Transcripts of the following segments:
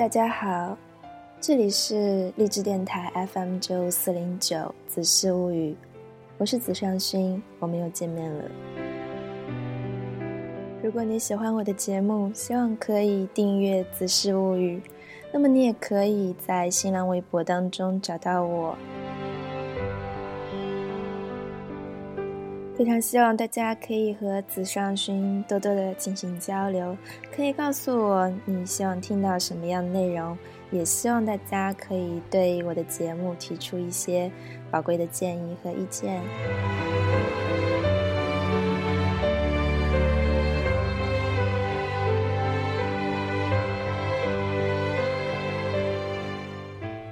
大家好，这里是励志电台 FM 九四零九《子事物语》，我是子尚勋，我们又见面了。如果你喜欢我的节目，希望可以订阅《子事物语》，那么你也可以在新浪微博当中找到我。非常希望大家可以和子尚勋多多的进行交流，可以告诉我你希望听到什么样的内容，也希望大家可以对我的节目提出一些宝贵的建议和意见。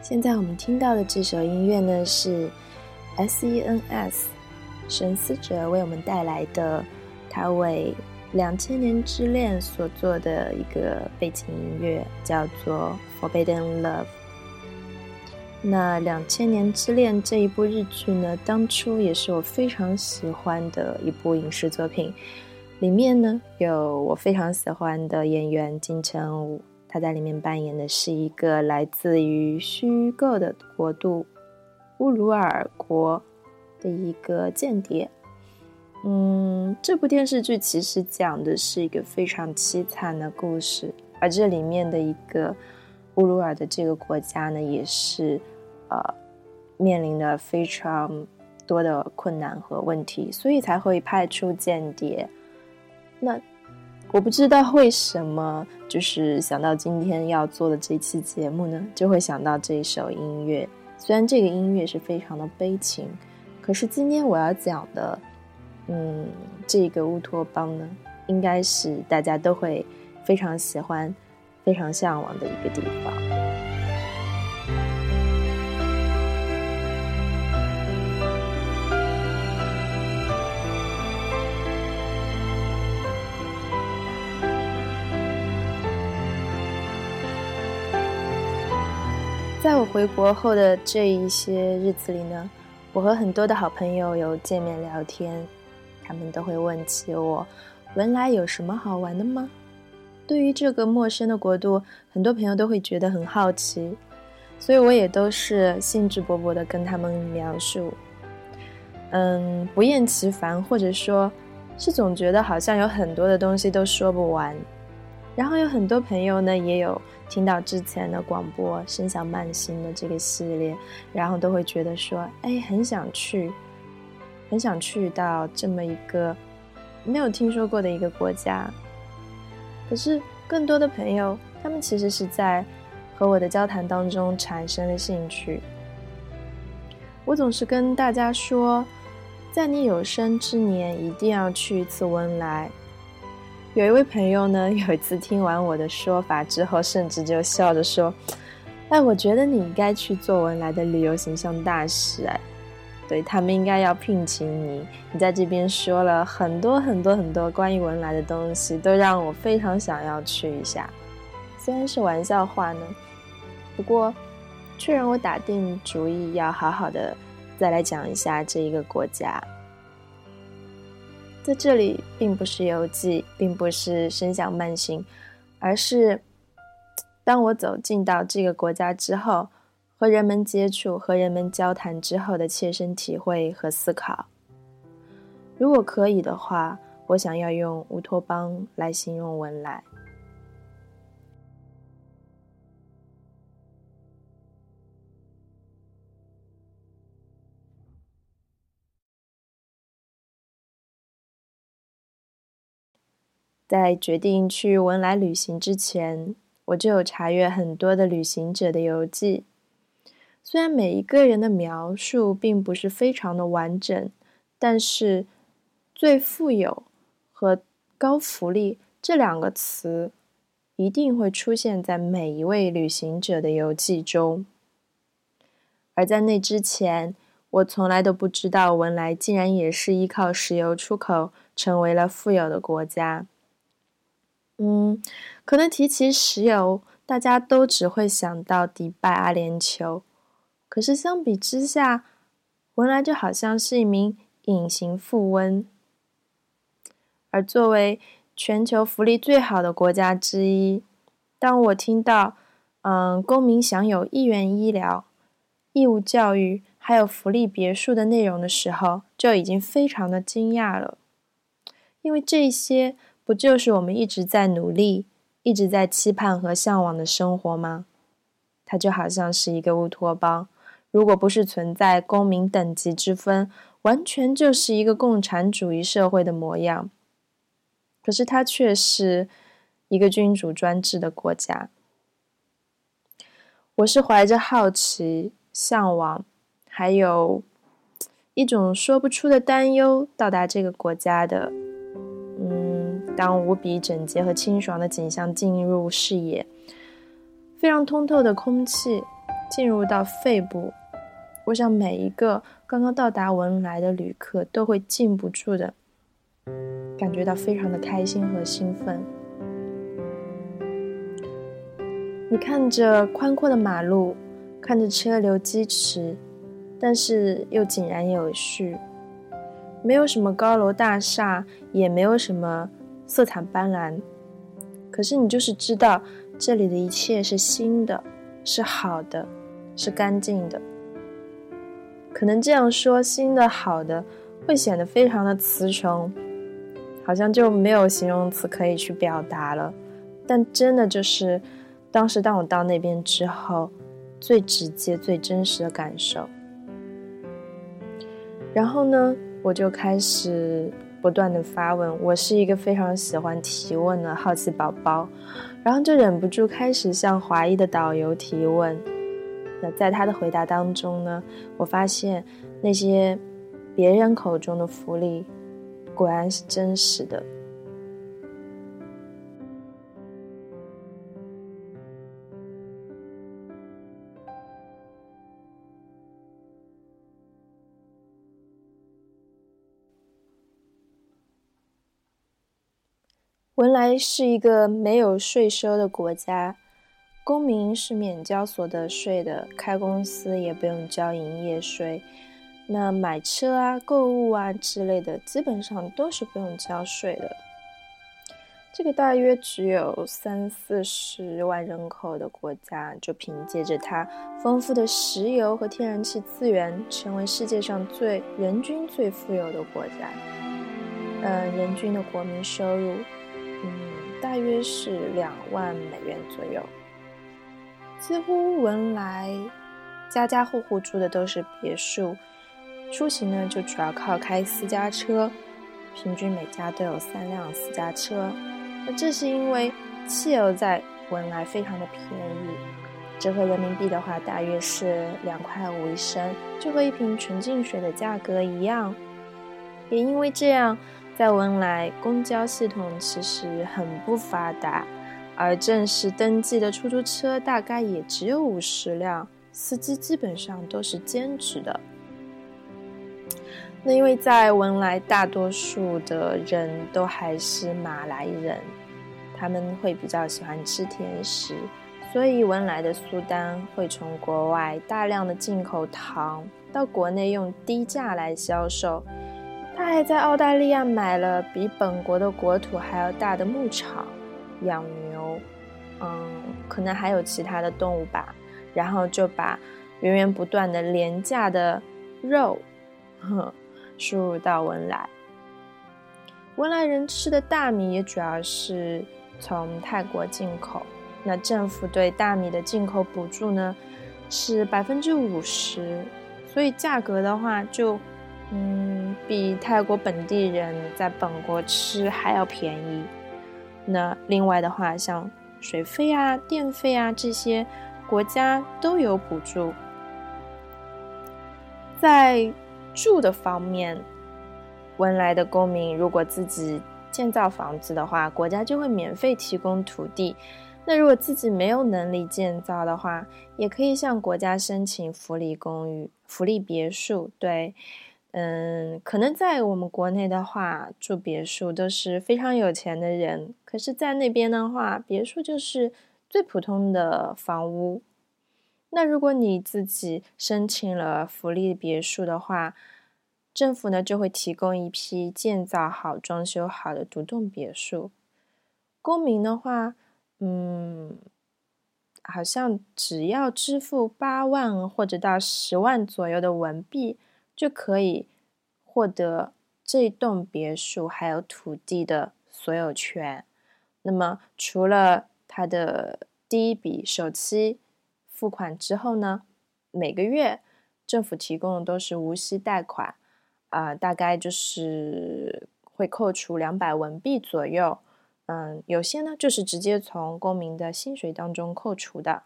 现在我们听到的这首音乐呢是 S.E.N.S。神思者为我们带来的，他为《两千年之恋》所做的一个背景音乐，叫做《Forbidden Love》。那《两千年之恋》这一部日剧呢，当初也是我非常喜欢的一部影视作品。里面呢，有我非常喜欢的演员金城武，他在里面扮演的是一个来自于虚构的国度乌鲁尔国。的一个间谍，嗯，这部电视剧其实讲的是一个非常凄惨的故事，而这里面的一个乌鲁尔的这个国家呢，也是呃面临了非常多的困难和问题，所以才会派出间谍。那我不知道为什么，就是想到今天要做的这期节目呢，就会想到这一首音乐，虽然这个音乐是非常的悲情。可是今天我要讲的，嗯，这个乌托邦呢，应该是大家都会非常喜欢、非常向往的一个地方。在我回国后的这一些日子里呢。我和很多的好朋友有见面聊天，他们都会问起我，文莱有什么好玩的吗？对于这个陌生的国度，很多朋友都会觉得很好奇，所以我也都是兴致勃勃的跟他们描述，嗯，不厌其烦，或者说，是总觉得好像有很多的东西都说不完。然后有很多朋友呢，也有听到之前的广播《声响慢行》的这个系列，然后都会觉得说，哎，很想去，很想去到这么一个没有听说过的一个国家。可是更多的朋友，他们其实是在和我的交谈当中产生了兴趣。我总是跟大家说，在你有生之年一定要去一次文莱。有一位朋友呢，有一次听完我的说法之后，甚至就笑着说：“哎，我觉得你应该去做文莱的旅游形象大使哎，对他们应该要聘请你。你在这边说了很多很多很多关于文莱的东西，都让我非常想要去一下。虽然是玩笑话呢，不过却让我打定主意要好好的再来讲一下这一个国家。”在这里，并不是游记，并不是声响慢行，而是当我走进到这个国家之后，和人们接触、和人们交谈之后的切身体会和思考。如果可以的话，我想要用乌托邦来形容文莱。在决定去文莱旅行之前，我就有查阅很多的旅行者的游记。虽然每一个人的描述并不是非常的完整，但是“最富有”和“高福利”这两个词一定会出现在每一位旅行者的游记中。而在那之前，我从来都不知道文莱竟然也是依靠石油出口成为了富有的国家。嗯，可能提起石油，大家都只会想到迪拜、阿联酋。可是相比之下，文莱就好像是一名隐形富翁。而作为全球福利最好的国家之一，当我听到嗯，公民享有一元医疗、义务教育，还有福利别墅的内容的时候，就已经非常的惊讶了，因为这些不就是我们一直在努力、一直在期盼和向往的生活吗？它就好像是一个乌托邦，如果不是存在公民等级之分，完全就是一个共产主义社会的模样。可是它却是一个君主专制的国家。我是怀着好奇、向往，还有一种说不出的担忧到达这个国家的。当无比整洁和清爽的景象进入视野，非常通透的空气进入到肺部，我想每一个刚刚到达文莱的旅客都会禁不住的。感觉到非常的开心和兴奋。你看着宽阔的马路，看着车流疾驰，但是又井然有序，没有什么高楼大厦，也没有什么色彩斑斓。可是你就是知道，这里的一切是新的，是好的，是干净的。可能这样说，新的、好的，会显得非常的词穷。好像就没有形容词可以去表达了，但真的就是，当时当我到那边之后，最直接、最真实的感受。然后呢，我就开始不断的发问。我是一个非常喜欢提问的好奇宝宝，然后就忍不住开始向华裔的导游提问。那在他的回答当中呢，我发现那些别人口中的福利。果然是真实的。文莱是一个没有税收的国家，公民是免交所得税的，开公司也不用交营业税。那买车啊、购物啊之类的，基本上都是不用交税的。这个大约只有三四十万人口的国家，就凭借着它丰富的石油和天然气资源，成为世界上最人均最富有的国家。嗯，人均的国民收入，大约是两万美元左右。几乎文莱，家家户户住的都是别墅。出行呢，就主要靠开私家车，平均每家都有三辆私家车。那这是因为汽油在文莱非常的便宜，折合人民币的话，大约是两块五一升，就和一瓶纯净水的价格一样。也因为这样，在文莱公交系统其实很不发达，而正式登记的出租车大概也只有五十辆，司机基本上都是兼职的。那因为在文莱，大多数的人都还是马来人，他们会比较喜欢吃甜食，所以文莱的苏丹会从国外大量的进口糖到国内用低价来销售。他还在澳大利亚买了比本国的国土还要大的牧场，养牛，嗯，可能还有其他的动物吧，然后就把源源不断的廉价的肉，呵。输入到文莱，文莱人吃的大米也主要是从泰国进口。那政府对大米的进口补助呢是百分之五十，所以价格的话就嗯比泰国本地人在本国吃还要便宜。那另外的话，像水费啊、电费啊这些，国家都有补助，在。住的方面，文莱的公民如果自己建造房子的话，国家就会免费提供土地。那如果自己没有能力建造的话，也可以向国家申请福利公寓、福利别墅。对，嗯，可能在我们国内的话，住别墅都是非常有钱的人，可是，在那边的话，别墅就是最普通的房屋。那如果你自己申请了福利别墅的话，政府呢就会提供一批建造好、装修好的独栋别墅。公民的话，嗯，好像只要支付八万或者到十万左右的文币，就可以获得这栋别墅还有土地的所有权。那么，除了它的第一笔首期付款之后呢，每个月政府提供的都是无息贷款，啊，大概就是会扣除两百文币左右。嗯，有些呢就是直接从公民的薪水当中扣除的。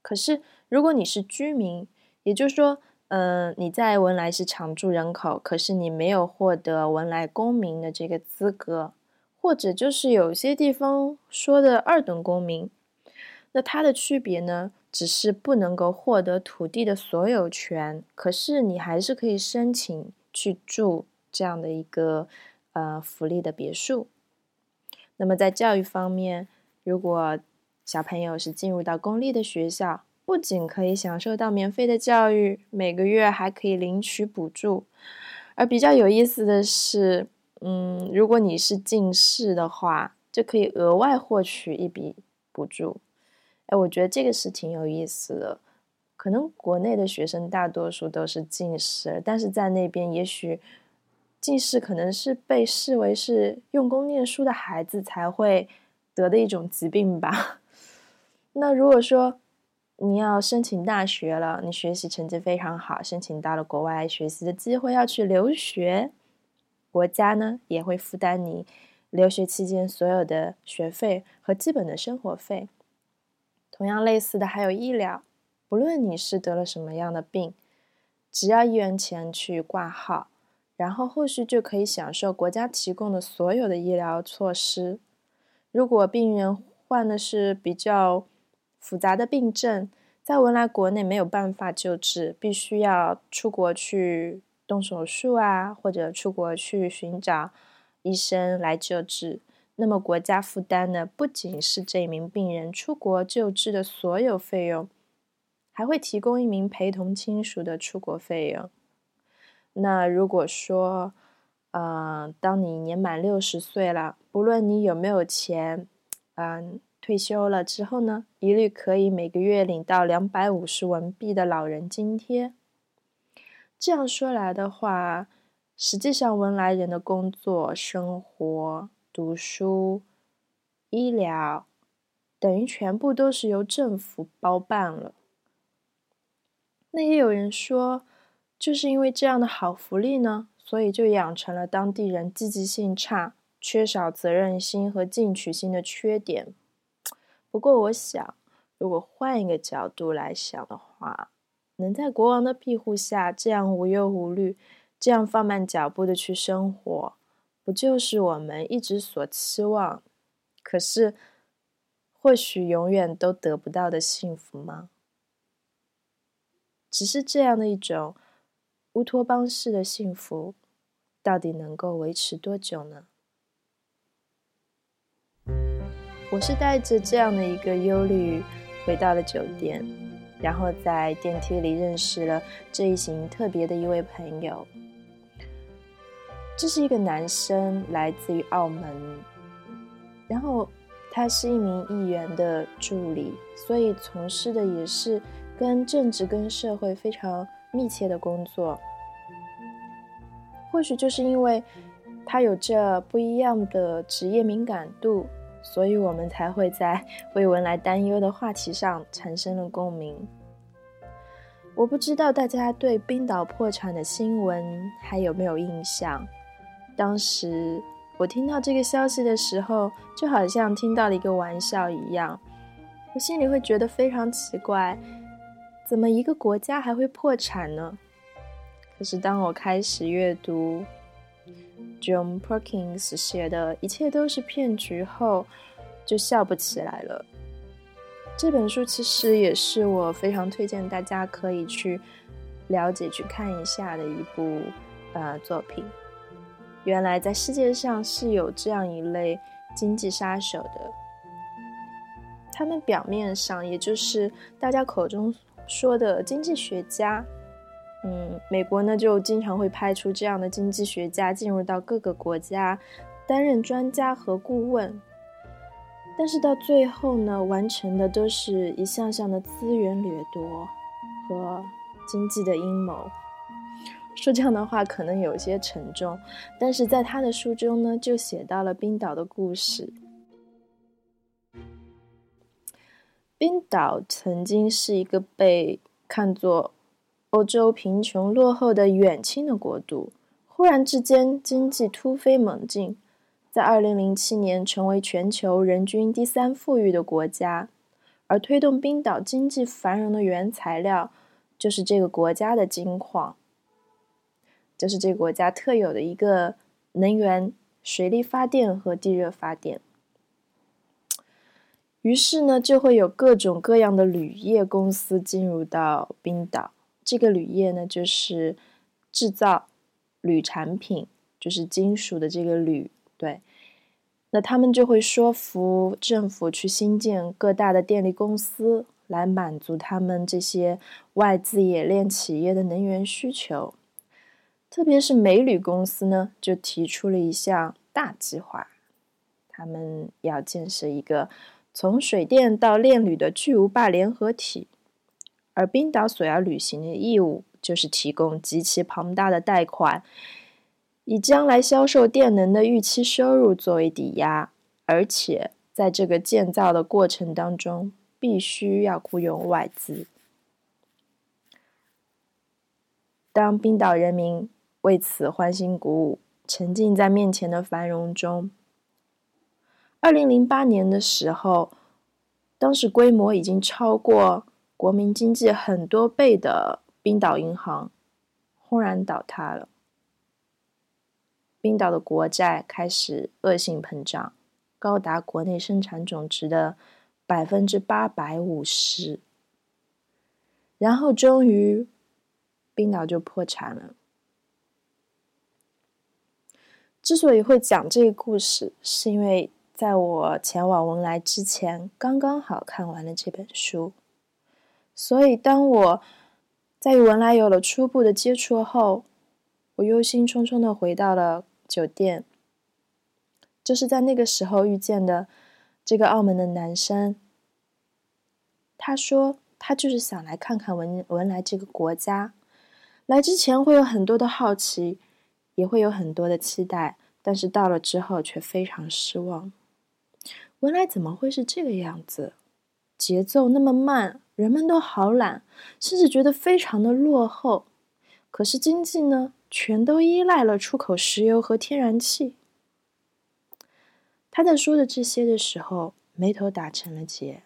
可是，如果你是居民，也就是说，嗯，你在文莱是常住人口，可是你没有获得文莱公民的这个资格，或者就是有些地方说的二等公民，那它的区别呢，只是不能够获得土地的所有权，可是你还是可以申请去住这样的一个呃福利的别墅。那么在教育方面，如果小朋友是进入到公立的学校，不仅可以享受到免费的教育，每个月还可以领取补助。而比较有意思的是，嗯，如果你是近视的话，就可以额外获取一笔补助。哎，我觉得这个是挺有意思的。可能国内的学生大多数都是近视，但是在那边也许。近视可能是被视为是用功念书的孩子才会得的一种疾病吧。那如果说你要申请大学了，你学习成绩非常好，申请到了国外学习的机会，要去留学，国家呢也会负担你留学期间所有的学费和基本的生活费。同样类似的还有医疗，不论你是得了什么样的病，只要一元钱去挂号。然后后续就可以享受国家提供的所有的医疗措施。如果病人患的是比较复杂的病症，在文莱国内没有办法救治，必须要出国去动手术啊，或者出国去寻找医生来救治。那么国家负担的不仅是这名病人出国救治的所有费用，还会提供一名陪同亲属的出国费用。那如果说，嗯，当你年满六十岁了，不论你有没有钱，嗯，退休了之后呢，一律可以每个月领到两百五十文币的老人津贴。这样说来的话，实际上文莱人的工作、生活、读书、医疗，等于全部都是由政府包办了。那也有人说。就是因为这样的好福利呢，所以就养成了当地人积极性差、缺少责任心和进取心的缺点。不过，我想，如果换一个角度来想的话，能在国王的庇护下这样无忧无虑、这样放慢脚步的去生活，不就是我们一直所期望，可是或许永远都得不到的幸福吗？只是这样的一种。乌托邦式的幸福，到底能够维持多久呢？我是带着这样的一个忧虑回到了酒店，然后在电梯里认识了这一行特别的一位朋友。这是一个男生，来自于澳门，然后他是一名议员的助理，所以从事的也是跟政治、跟社会非常。密切的工作，或许就是因为他有着不一样的职业敏感度，所以我们才会在 为文来担忧的话题上产生了共鸣。我不知道大家对冰岛破产的新闻还有没有印象？当时我听到这个消息的时候，就好像听到了一个玩笑一样，我心里会觉得非常奇怪。怎么一个国家还会破产呢？可是当我开始阅读 John Perkins 写的一切都是骗局后，就笑不起来了。这本书其实也是我非常推荐大家可以去了解、去看一下的一部呃作品。原来在世界上是有这样一类经济杀手的，他们表面上也就是大家口中。说的经济学家，嗯，美国呢就经常会派出这样的经济学家进入到各个国家，担任专家和顾问。但是到最后呢，完成的都是一项项的资源掠夺和经济的阴谋。说这样的话可能有些沉重，但是在他的书中呢，就写到了冰岛的故事。冰岛曾经是一个被看作欧洲贫穷落后的远亲的国度，忽然之间经济突飞猛进，在二零零七年成为全球人均第三富裕的国家。而推动冰岛经济繁荣的原材料，就是这个国家的金矿，这是这个国家特有的一个能源——水力发电和地热发电。于是呢，就会有各种各样的铝业公司进入到冰岛。这个铝业呢，就是制造铝产品，就是金属的这个铝。对，那他们就会说服政府去新建各大的电力公司，来满足他们这些外资冶炼企业的能源需求。特别是美铝公司呢，就提出了一项大计划，他们要建设一个。从水电到炼铝的巨无霸联合体，而冰岛所要履行的义务就是提供极其庞大的贷款，以将来销售电能的预期收入作为抵押，而且在这个建造的过程当中，必须要雇佣外资。当冰岛人民为此欢欣鼓舞，沉浸在面前的繁荣中。二零零八年的时候，当时规模已经超过国民经济很多倍的冰岛银行，轰然倒塌了。冰岛的国债开始恶性膨胀，高达国内生产总值的百分之八百五十。然后，终于，冰岛就破产了。之所以会讲这个故事，是因为。在我前往文莱之前，刚刚好看完了这本书，所以当我在与文莱有了初步的接触后，我忧心忡忡的回到了酒店。就是在那个时候遇见的这个澳门的男生。他说他就是想来看看文文莱这个国家，来之前会有很多的好奇，也会有很多的期待，但是到了之后却非常失望。文莱怎么会是这个样子？节奏那么慢，人们都好懒，甚至觉得非常的落后。可是经济呢，全都依赖了出口石油和天然气。他在说的这些的时候，眉头打成了结。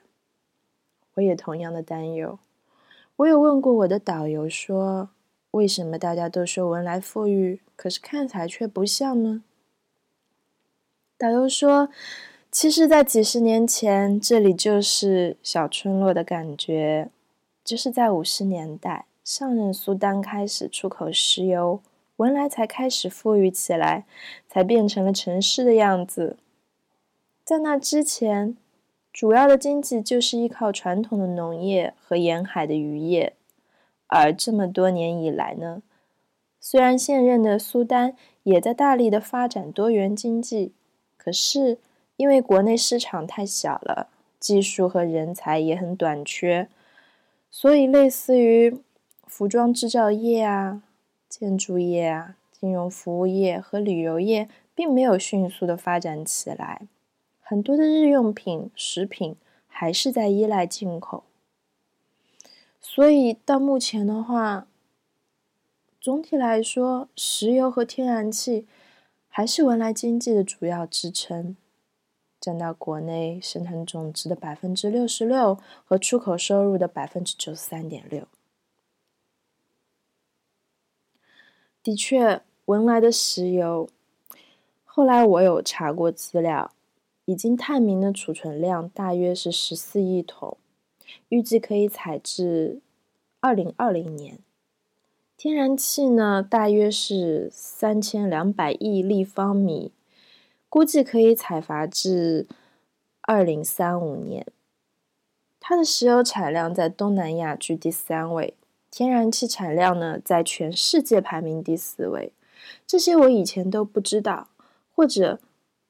我也同样的担忧。我有问过我的导游，说为什么大家都说文莱富裕，可是看起来却不像呢？导游说。其实，在几十年前，这里就是小村落的感觉。就是在五十年代，上任苏丹开始出口石油，文莱才开始富裕起来，才变成了城市的样子。在那之前，主要的经济就是依靠传统的农业和沿海的渔业。而这么多年以来呢，虽然现任的苏丹也在大力的发展多元经济，可是。因为国内市场太小了，技术和人才也很短缺，所以类似于服装制造业啊、建筑业啊、金融服务业和旅游业，并没有迅速的发展起来。很多的日用品、食品还是在依赖进口，所以到目前的话，总体来说，石油和天然气还是文莱经济的主要支撑。占到国内生产总值的百分之六十六和出口收入的百分之九十三点六。的确，文莱的石油，后来我有查过资料，已经探明的储存量大约是十四亿桶，预计可以采至二零二零年。天然气呢，大约是三千两百亿立方米。估计可以采伐至二零三五年。它的石油产量在东南亚居第三位，天然气产量呢在全世界排名第四位。这些我以前都不知道，或者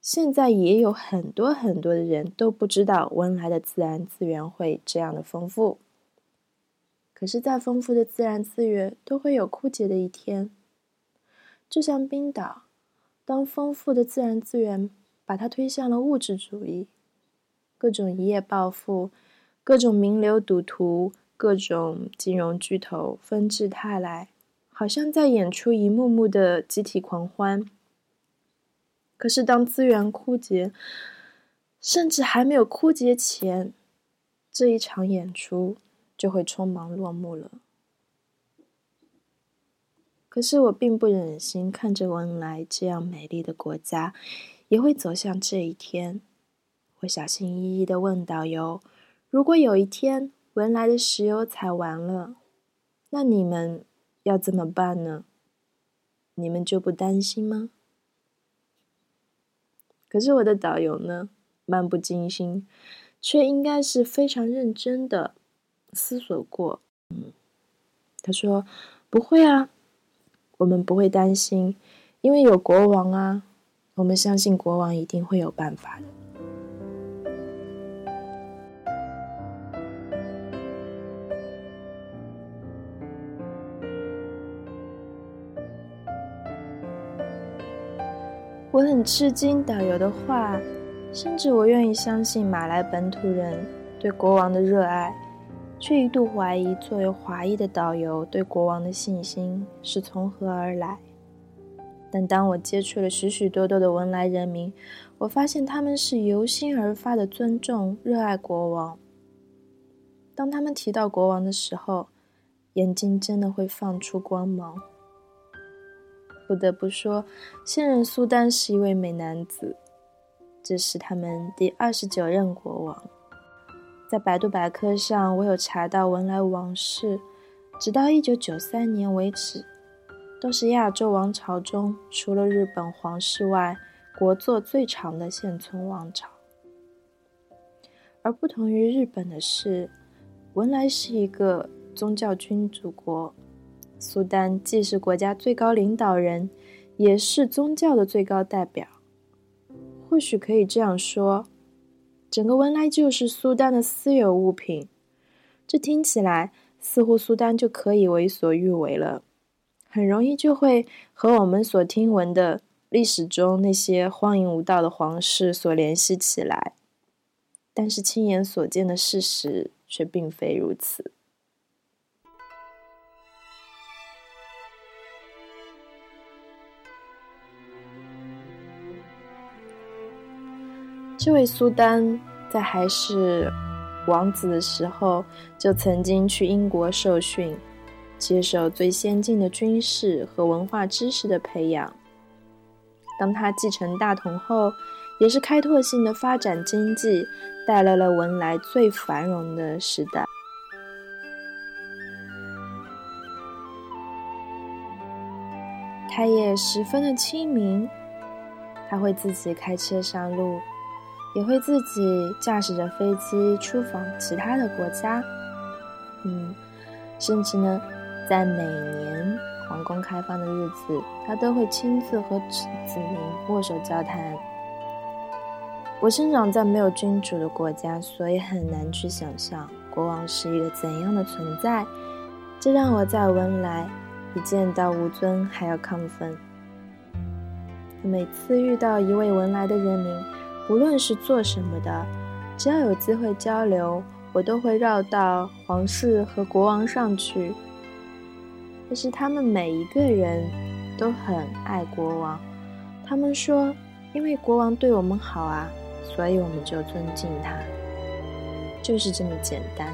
现在也有很多很多的人都不知道文莱的自然资源会这样的丰富。可是再丰富的自然资源都会有枯竭的一天，就像冰岛，当丰富的自然资源把它推向了物质主义，各种一夜暴富，各种名流赌徒，各种金融巨头纷至沓来，好像在演出一幕幕的集体狂欢。可是，当资源枯竭，甚至还没有枯竭前，这一场演出就会匆忙落幕了。可是，我并不忍心看着文莱这样美丽的国家也会走向这一天。我小心翼翼的问导游：“如果有一天文莱的石油采完了，那你们要怎么办呢？你们就不担心吗？”可是我的导游呢，漫不经心，却应该是非常认真的思索过。嗯，他说：“不会啊，我们不会担心，因为有国王啊，我们相信国王一定会有办法的。”我很吃惊导游的话，甚至我愿意相信马来本土人对国王的热爱，却一度怀疑作为华裔的导游对国王的信心是从何而来。但当我接触了许许多多的文莱人民，我发现他们是由心而发的尊重、热爱国王。当他们提到国王的时候，眼睛真的会放出光芒。不得不说，现任苏丹是一位美男子，这是他们第二十九任国王。在百度百科上，我有查到文莱王室，直到一九九三年为止，都是亚洲王朝中除了日本皇室外，国祚最长的现存王朝。而不同于日本的是，文莱是一个宗教君主国。苏丹既是国家最高领导人，也是宗教的最高代表。或许可以这样说，整个文莱就是苏丹的私有物品。这听起来似乎苏丹就可以为所欲为了，很容易就会和我们所听闻的历史中那些荒淫无道的皇室所联系起来。但是亲眼所见的事实却并非如此。这位苏丹在还是王子的时候，就曾经去英国受训，接受最先进的军事和文化知识的培养。当他继承大统后，也是开拓性的发展经济，带来了文莱最繁荣的时代。他也十分的亲民，他会自己开车上路。也会自己驾驶着飞机出访其他的国家，嗯，甚至呢，在每年皇宫开放的日子，他都会亲自和子民握手交谈。我生长在没有君主的国家，所以很难去想象国王是一个怎样的存在，这让我在文莱比见到吴尊还要亢奋。每次遇到一位文莱的人民。无论是做什么的，只要有机会交流，我都会绕到皇室和国王上去。可是他们每一个人都很爱国王，他们说，因为国王对我们好啊，所以我们就尊敬他，就是这么简单。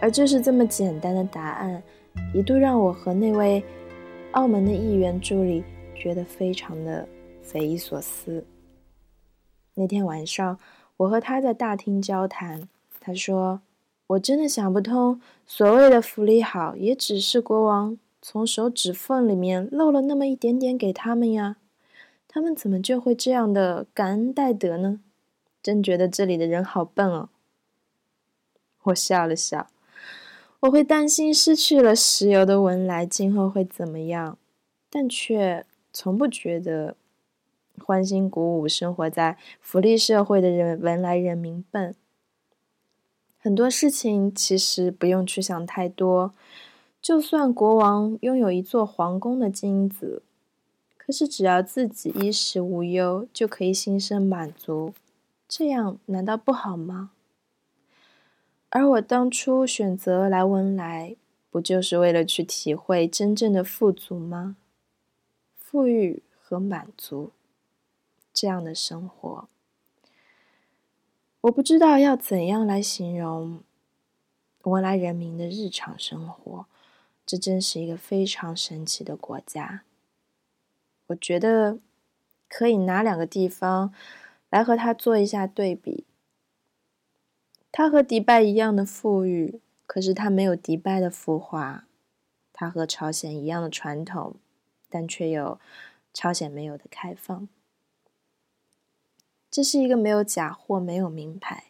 而就是这么简单的答案，一度让我和那位澳门的议员助理觉得非常的匪夷所思。那天晚上，我和他在大厅交谈。他说：“我真的想不通，所谓的福利好，也只是国王从手指缝里面漏了那么一点点给他们呀。他们怎么就会这样的感恩戴德呢？真觉得这里的人好笨哦。”我笑了笑。我会担心失去了石油的文莱今后会怎么样，但却从不觉得欢欣鼓舞生活在福利社会的人文莱人民笨。很多事情其实不用去想太多，就算国王拥有一座皇宫的金子，可是只要自己衣食无忧，就可以心生满足，这样难道不好吗？而我当初选择来文莱，不就是为了去体会真正的富足吗？富裕和满足这样的生活。我不知道要怎样来形容文莱人民的日常生活，这真是一个非常神奇的国家。我觉得可以拿两个地方来和它做一下对比。它和迪拜一样的富裕，可是它没有迪拜的浮华；它和朝鲜一样的传统，但却有朝鲜没有的开放。这是一个没有假货、没有名牌、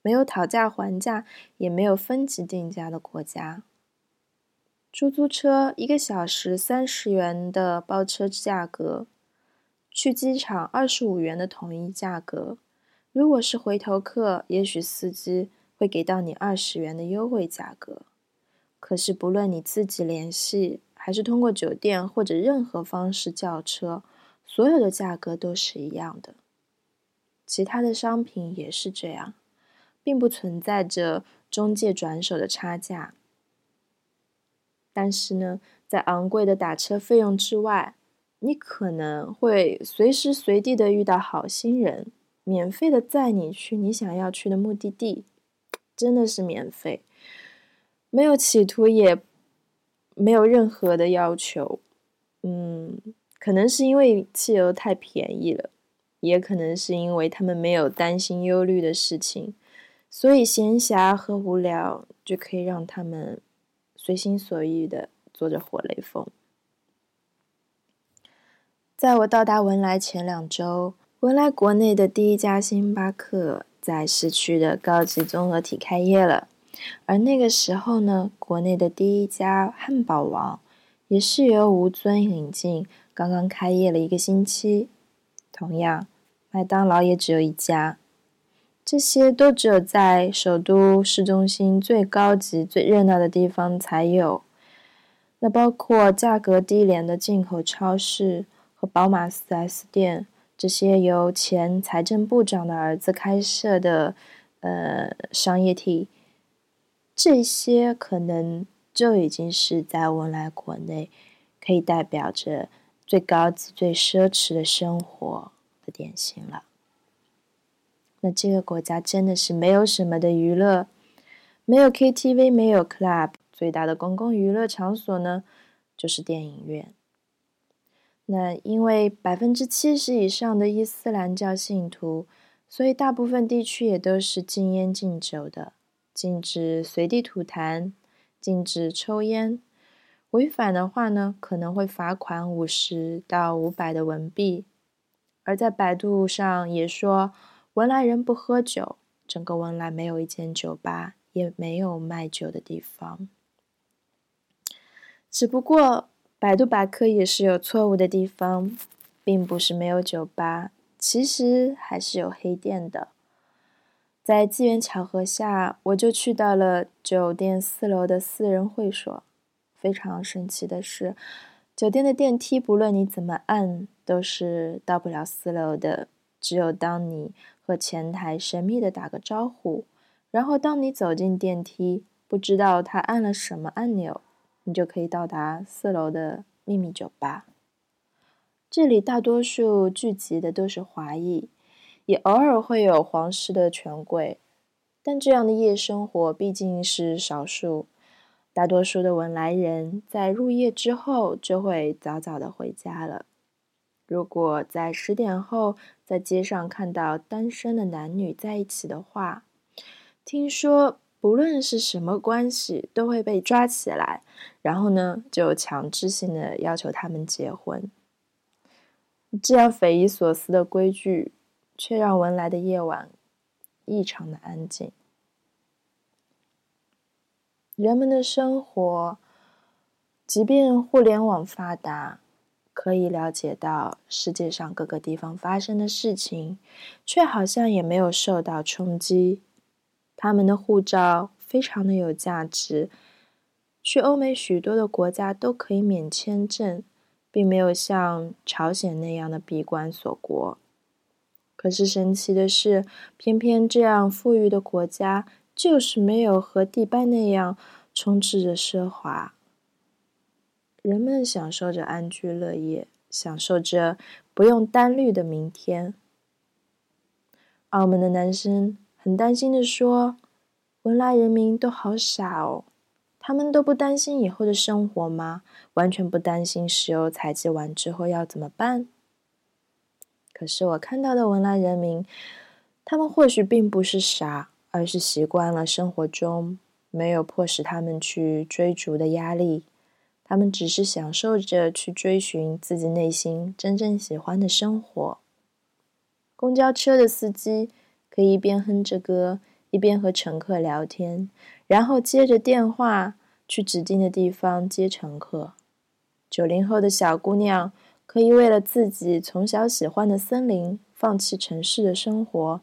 没有讨价还价、也没有分级定价的国家。出租车一个小时三十元的包车价格，去机场二十五元的统一价格。如果是回头客，也许司机会给到你二十元的优惠价格。可是不论你自己联系，还是通过酒店或者任何方式叫车，所有的价格都是一样的。其他的商品也是这样，并不存在着中介转手的差价。但是呢，在昂贵的打车费用之外，你可能会随时随地的遇到好心人，免费的载你去你想要去的目的地，真的是免费，没有企图，也没有任何的要求。嗯，可能是因为汽油太便宜了。也可能是因为他们没有担心忧虑的事情，所以闲暇和无聊就可以让他们随心所欲的做着活雷锋。在我到达文莱前两周，文莱国内的第一家星巴克在市区的高级综合体开业了，而那个时候呢，国内的第一家汉堡王也是由吴尊引进，刚刚开业了一个星期。同样，麦当劳也只有一家，这些都只有在首都市中心最高级、最热闹的地方才有。那包括价格低廉的进口超市和宝马 4S 店，这些由前财政部长的儿子开设的呃商业体，这些可能就已经是在文莱国内可以代表着。最高级、最奢侈的生活的典型了。那这个国家真的是没有什么的娱乐，没有 KTV，没有 club，最大的公共娱乐场所呢，就是电影院。那因为百分之七十以上的伊斯兰教信徒，所以大部分地区也都是禁烟禁酒的，禁止随地吐痰，禁止抽烟。违反的话呢，可能会罚款五十到五百的文币。而在百度上也说，文莱人不喝酒，整个文莱没有一间酒吧，也没有卖酒的地方。只不过百度百科也是有错误的地方，并不是没有酒吧，其实还是有黑店的。在机缘巧合下，我就去到了酒店四楼的私人会所。非常神奇的是，酒店的电梯不论你怎么按，都是到不了四楼的。只有当你和前台神秘的打个招呼，然后当你走进电梯，不知道他按了什么按钮，你就可以到达四楼的秘密酒吧。这里大多数聚集的都是华裔，也偶尔会有皇室的权贵，但这样的夜生活毕竟是少数。大多数的文莱人在入夜之后就会早早的回家了。如果在十点后在街上看到单身的男女在一起的话，听说不论是什么关系都会被抓起来，然后呢就强制性的要求他们结婚。这样匪夷所思的规矩，却让文莱的夜晚异常的安静。人们的生活，即便互联网发达，可以了解到世界上各个地方发生的事情，却好像也没有受到冲击。他们的护照非常的有价值，去欧美许多的国家都可以免签证，并没有像朝鲜那样的闭关锁国。可是神奇的是，偏偏这样富裕的国家，就是没有和迪拜那样充斥着奢华。人们享受着安居乐业，享受着不用担虑的明天。澳门的男生很担心的说：“文莱人民都好傻哦，他们都不担心以后的生活吗？完全不担心石油采集完之后要怎么办？”可是我看到的文莱人民，他们或许并不是傻，而是习惯了生活中没有迫使他们去追逐的压力。他们只是享受着去追寻自己内心真正喜欢的生活。公交车的司机可以一边哼着歌，一边和乘客聊天，然后接着电话去指定的地方接乘客。九零后的小姑娘可以为了自己从小喜欢的森林，放弃城市的生活，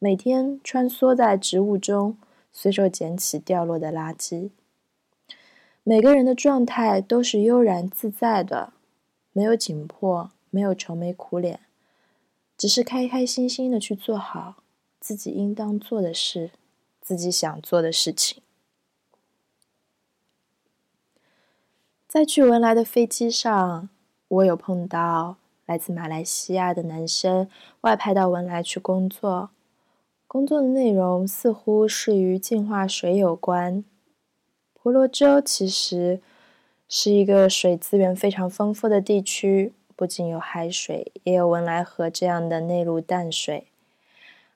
每天穿梭在植物中，随手捡起掉落的垃圾。每个人的状态都是悠然自在的，没有紧迫，没有愁眉苦脸，只是开开心心的去做好自己应当做的事，自己想做的事情。在去文莱的飞机上，我有碰到来自马来西亚的男生外派到文莱去工作，工作的内容似乎是与净化水有关。婆罗洲其实是一个水资源非常丰富的地区，不仅有海水，也有文莱河这样的内陆淡水。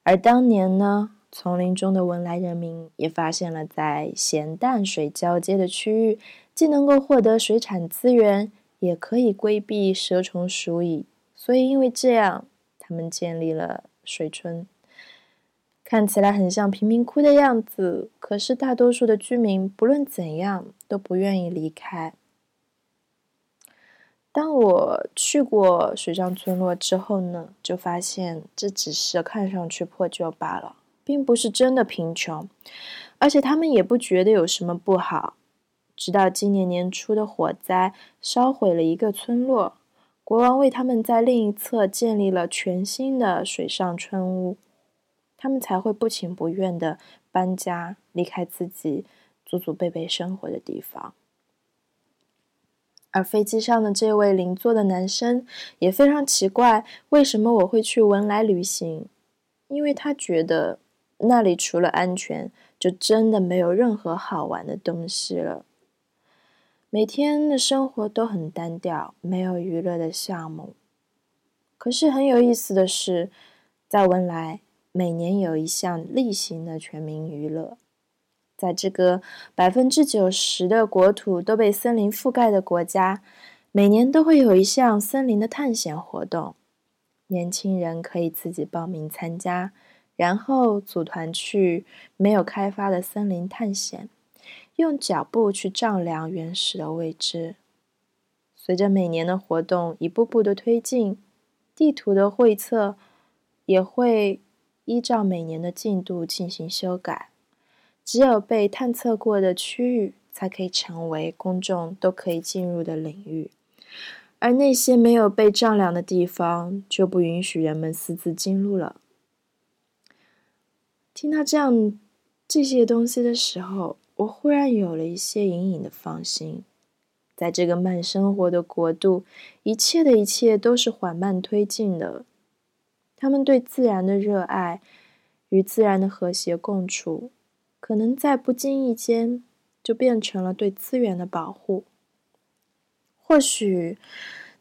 而当年呢，丛林中的文莱人民也发现了，在咸淡水交接的区域，既能够获得水产资源，也可以规避蛇虫鼠蚁。所以，因为这样，他们建立了水村。看起来很像贫民窟的样子，可是大多数的居民不论怎样都不愿意离开。当我去过水上村落之后呢，就发现这只是看上去破旧罢了，并不是真的贫穷，而且他们也不觉得有什么不好。直到今年年初的火灾烧毁了一个村落，国王为他们在另一侧建立了全新的水上村屋。他们才会不情不愿的搬家，离开自己祖祖辈辈生活的地方。而飞机上的这位邻座的男生也非常奇怪，为什么我会去文莱旅行？因为他觉得那里除了安全，就真的没有任何好玩的东西了。每天的生活都很单调，没有娱乐的项目。可是很有意思的是，在文莱。每年有一项例行的全民娱乐，在这个百分之九十的国土都被森林覆盖的国家，每年都会有一项森林的探险活动。年轻人可以自己报名参加，然后组团去没有开发的森林探险，用脚步去丈量原始的未知。随着每年的活动一步步的推进，地图的绘测也会。依照每年的进度进行修改，只有被探测过的区域才可以成为公众都可以进入的领域，而那些没有被丈量的地方就不允许人们私自进入了。听到这样这些东西的时候，我忽然有了一些隐隐的放心，在这个慢生活的国度，一切的一切都是缓慢推进的。他们对自然的热爱，与自然的和谐共处，可能在不经意间就变成了对资源的保护。或许，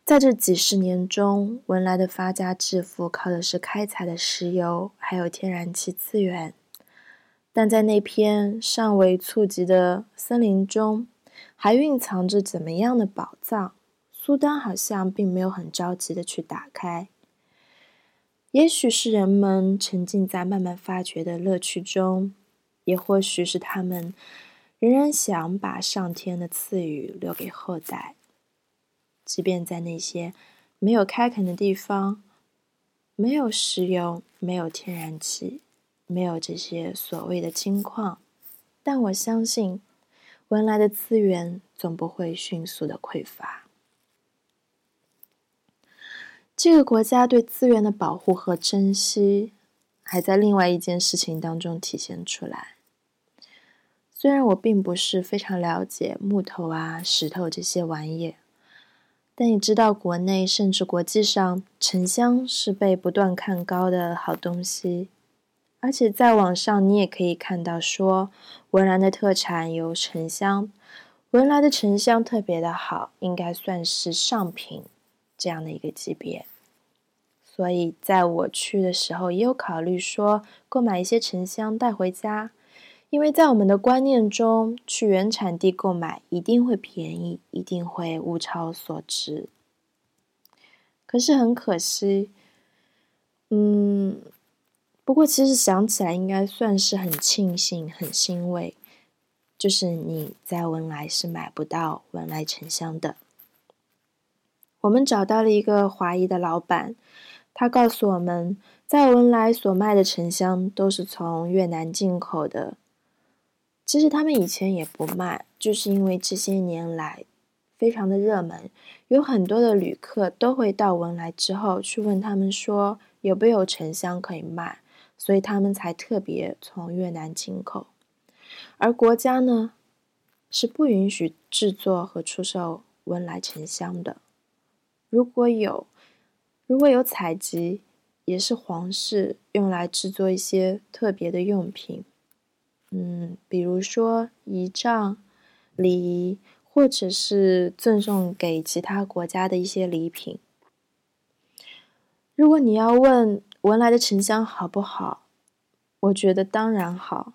在这几十年中，文莱的发家致富靠的是开采的石油还有天然气资源，但在那片尚未触及的森林中，还蕴藏着怎么样的宝藏？苏丹好像并没有很着急的去打开。也许是人们沉浸在慢慢发掘的乐趣中，也或许是他们仍然想把上天的赐予留给后代。即便在那些没有开垦的地方，没有石油，没有天然气，没有这些所谓的金矿，但我相信，文莱的资源总不会迅速的匮乏。这个国家对资源的保护和珍惜，还在另外一件事情当中体现出来。虽然我并不是非常了解木头啊、石头这些玩意，但你知道，国内甚至国际上，沉香是被不断看高的好东西。而且在网上，你也可以看到说，文莱的特产有沉香，文莱的沉香特别的好，应该算是上品这样的一个级别。所以在我去的时候，也有考虑说购买一些沉香带回家。因为在我们的观念中，去原产地购买一定会便宜，一定会物超所值。可是很可惜，嗯，不过其实想起来应该算是很庆幸、很欣慰，就是你在文莱是买不到文莱沉香的。我们找到了一个华裔的老板，他告诉我们在文莱所卖的沉香都是从越南进口的。其实他们以前也不卖，就是因为这些年来非常的热门，有很多的旅客都会到文莱之后去问他们说有没有沉香可以卖，所以他们才特别从越南进口。而国家呢是不允许制作和出售文莱沉香的，如果有如果有采集，也是皇室用来制作一些特别的用品。嗯，比如说仪仗、礼仪，或者是赠送给其他国家的一些礼品。如果你要问文莱的沉香好不好，我觉得当然好，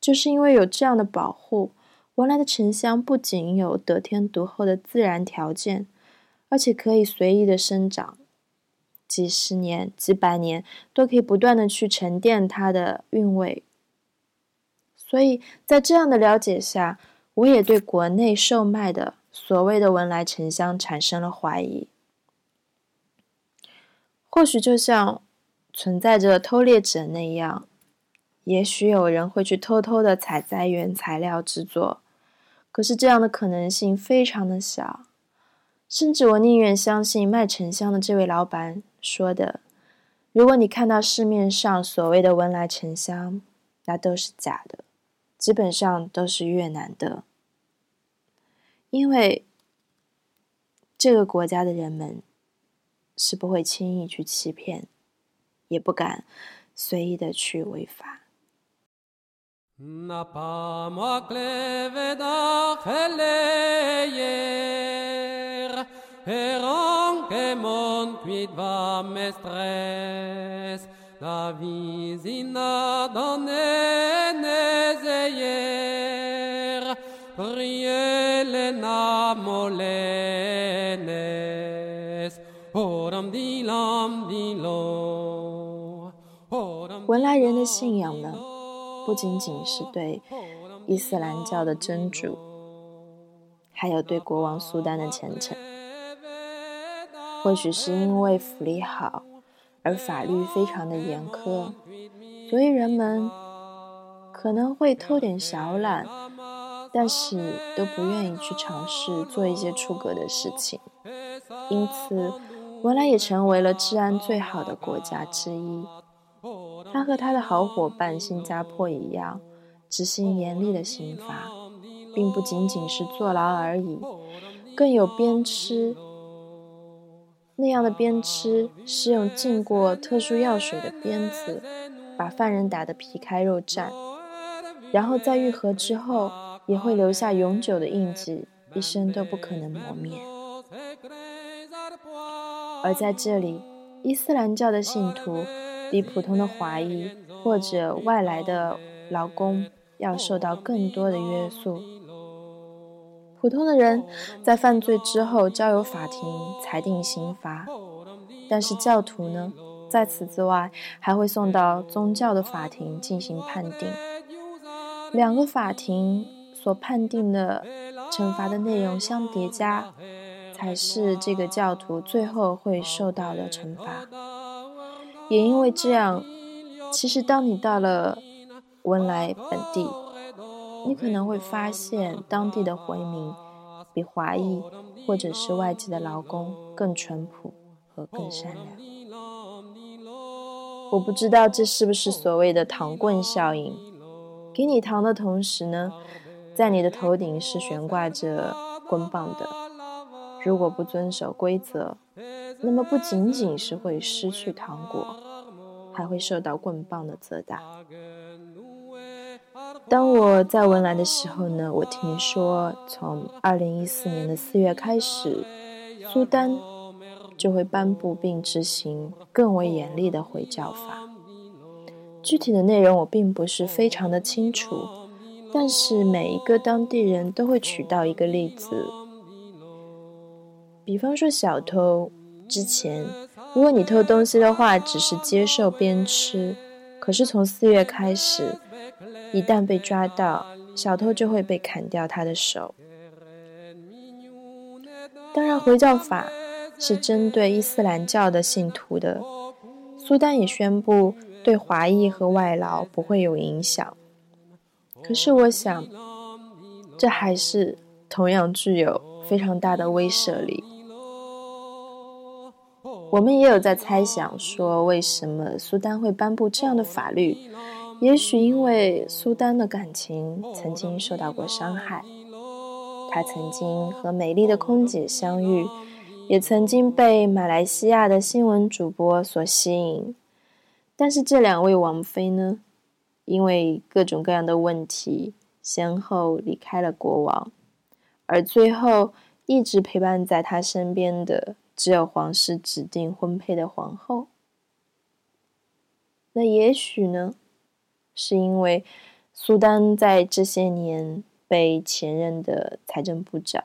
就是因为有这样的保护，文莱的沉香不仅有得天独厚的自然条件，而且可以随意的生长，几十年、几百年都可以不断的去沉淀它的韵味。所以在这样的了解下，我也对国内售卖的所谓的文莱沉香产生了怀疑。或许就像存在着偷猎者那样，也许有人会去偷偷的采摘原材料制作，可是这样的可能性非常的小。甚至我宁愿相信卖沉香的这位老板说的：如果你看到市面上所谓的文莱沉香，那都是假的。基本上都是越南的，因为这个国家的人们是不会轻易去欺骗，也不敢随意的去违法。文莱人的信仰呢，不仅仅是对伊斯兰教的真主，还有对国王苏丹的虔诚。或许是因为福利好。而法律非常的严苛，所以人们可能会偷点小懒，但是都不愿意去尝试做一些出格的事情。因此，文莱也成为了治安最好的国家之一。他和他的好伙伴新加坡一样，执行严厉的刑罚，并不仅仅是坐牢而已，更有鞭笞。那样的鞭笞是用浸过特殊药水的鞭子，把犯人打得皮开肉绽，然后在愈合之后也会留下永久的印记，一生都不可能磨灭。而在这里，伊斯兰教的信徒比普通的华裔或者外来的劳工要受到更多的约束。普通的人在犯罪之后交由法庭裁定刑罚，但是教徒呢，在此之外还会送到宗教的法庭进行判定。两个法庭所判定的惩罚的内容相叠加，才是这个教徒最后会受到的惩罚。也因为这样，其实当你到了文莱本地，你可能会发现当地的回民比华裔或者是外籍的劳工更淳朴和更善良。我不知道这是不是所谓的糖棍效应？给你糖的同时呢，在你的头顶是悬挂着棍棒的。如果不遵守规则，那么不仅仅是会失去糖果，还会受到棍棒的责打。当我在文莱的时候呢，我听说从二零一四年的四月开始，苏丹就会颁布并执行更为严厉的回教法。具体的内容我并不是非常的清楚，但是每一个当地人都会举到一个例子。比方说，小偷之前，如果你偷东西的话，只是接受边吃；可是从四月开始，一旦被抓到，小偷就会被砍掉他的手。当然，回教法是针对伊斯兰教的信徒的。苏丹也宣布对华裔和外劳不会有影响。可是，我想，这还是同样具有非常大的威慑力。我们也有在猜想说，为什么苏丹会颁布这样的法律？也许因为苏丹的感情曾经受到过伤害，他曾经和美丽的空姐相遇，也曾经被马来西亚的新闻主播所吸引。但是这两位王妃呢，因为各种各样的问题，先后离开了国王，而最后一直陪伴在他身边的。只有皇室指定婚配的皇后。那也许呢，是因为苏丹在这些年被前任的财政部长、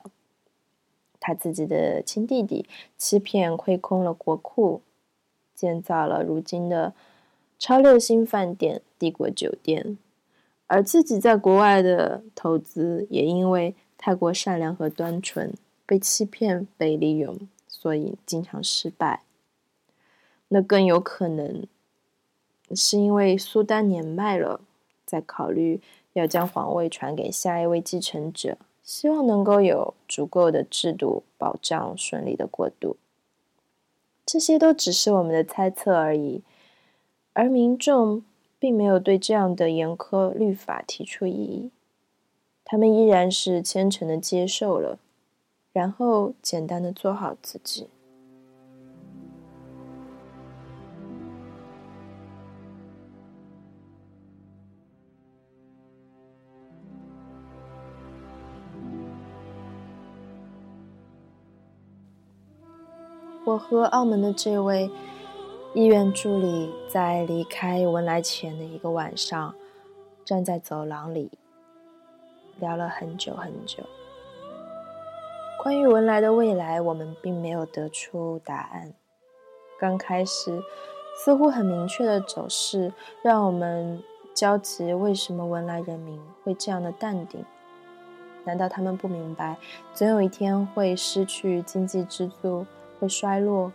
他自己的亲弟弟欺骗亏空了国库，建造了如今的超六星饭店帝国酒店，而自己在国外的投资也因为太过善良和单纯，被欺骗、被利用。所以经常失败。那更有可能是因为苏丹年迈了，在考虑要将皇位传给下一位继承者，希望能够有足够的制度保障顺利的过渡。这些都只是我们的猜测而已，而民众并没有对这样的严苛律法提出异议，他们依然是虔诚的接受了。然后简单的做好自己。我和澳门的这位医院助理在离开文莱前的一个晚上，站在走廊里聊了很久很久。关于文莱的未来，我们并没有得出答案。刚开始，似乎很明确的走势，让我们焦急：为什么文莱人民会这样的淡定？难道他们不明白，总有一天会失去经济支柱，会衰落？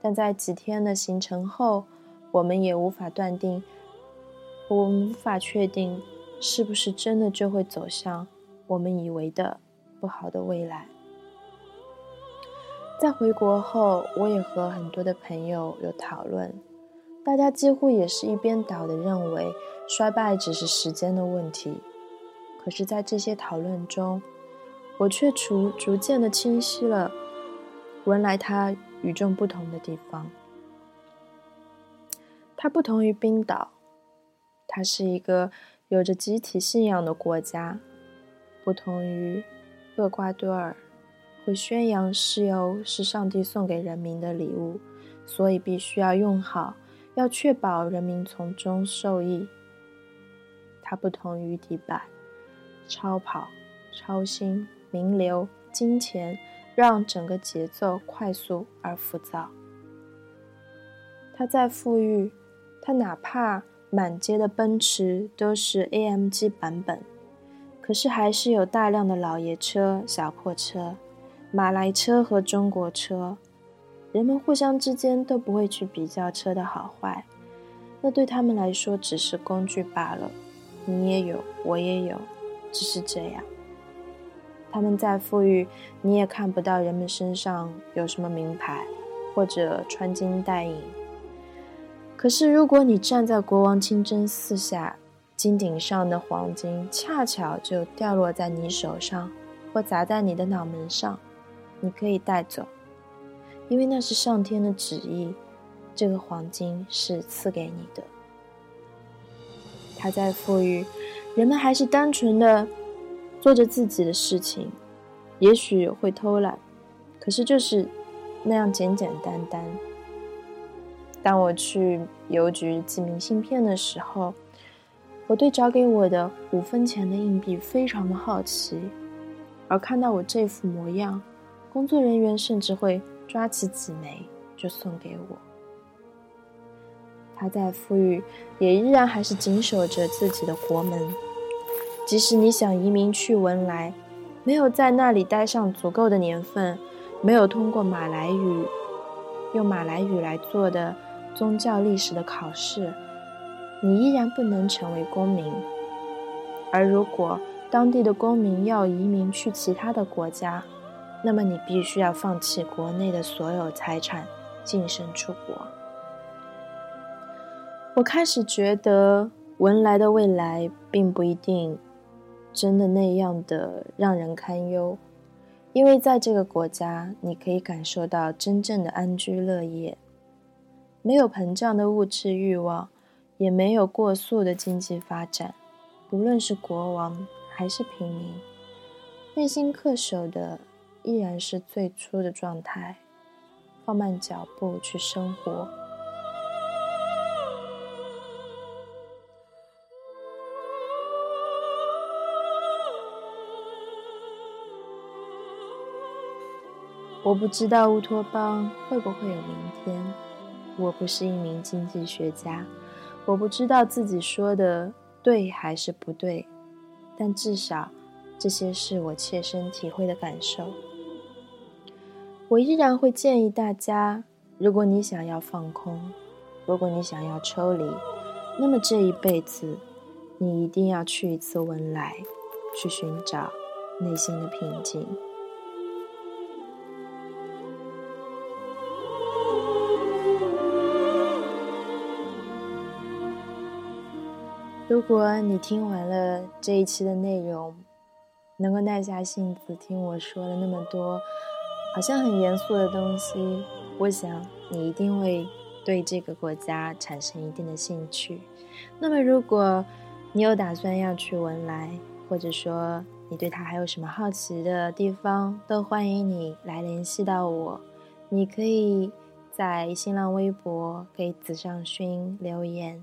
但在几天的行程后，我们也无法断定，我们无法确定，是不是真的就会走向我们以为的。不好的未来。在回国后，我也和很多的朋友有讨论，大家几乎也是一边倒的认为衰败只是时间的问题。可是，在这些讨论中，我却逐逐渐的清晰了文莱它与众不同的地方。它不同于冰岛，它是一个有着集体信仰的国家，不同于。厄瓜多尔会宣扬石油是上帝送给人民的礼物，所以必须要用好，要确保人民从中受益。它不同于迪拜，超跑、超星、名流、金钱让整个节奏快速而浮躁。它再富裕，它哪怕满街的奔驰都是 AMG 版本。可是还是有大量的老爷车、小破车，马来车和中国车，人们互相之间都不会去比较车的好坏，那对他们来说只是工具罢了。你也有，我也有，只是这样。他们再富裕，你也看不到人们身上有什么名牌，或者穿金戴银。可是，如果你站在国王清真寺下，金顶上的黄金恰巧就掉落在你手上，或砸在你的脑门上，你可以带走，因为那是上天的旨意。这个黄金是赐给你的。他再富裕，人们还是单纯的。做着自己的事情，也许会偷懒，可是就是那样简简单单。当我去邮局寄明信片的时候，我对找给我的五分钱的硬币非常的好奇，而看到我这副模样，工作人员甚至会抓起几枚就送给我。他再富裕，也依然还是紧守着自己的国门。即使你想移民去文莱，没有在那里待上足够的年份，没有通过马来语用马来语来做的宗教历史的考试，你依然不能成为公民。而如果当地的公民要移民去其他的国家，那么你必须要放弃国内的所有财产，净身出国。我开始觉得文莱的未来并不一定。真的那样的让人堪忧，因为在这个国家，你可以感受到真正的安居乐业，没有膨胀的物质欲望，也没有过速的经济发展。不论是国王还是平民，内心恪守的依然是最初的状态，放慢脚步去生活。我不知道乌托邦会不会有明天。我不是一名经济学家，我不知道自己说的对还是不对，但至少这些是我切身体会的感受。我依然会建议大家：如果你想要放空，如果你想要抽离，那么这一辈子你一定要去一次文莱，去寻找内心的平静。如果你听完了这一期的内容，能够耐下性子听我说了那么多，好像很严肃的东西，我想你一定会对这个国家产生一定的兴趣。那么，如果你有打算要去文莱，或者说你对它还有什么好奇的地方，都欢迎你来联系到我。你可以在新浪微博给子尚勋留言。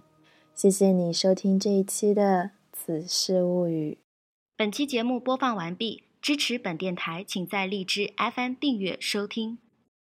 谢谢你收听这一期的《此事物语》。本期节目播放完毕，支持本电台，请在荔枝 FM 订阅收听。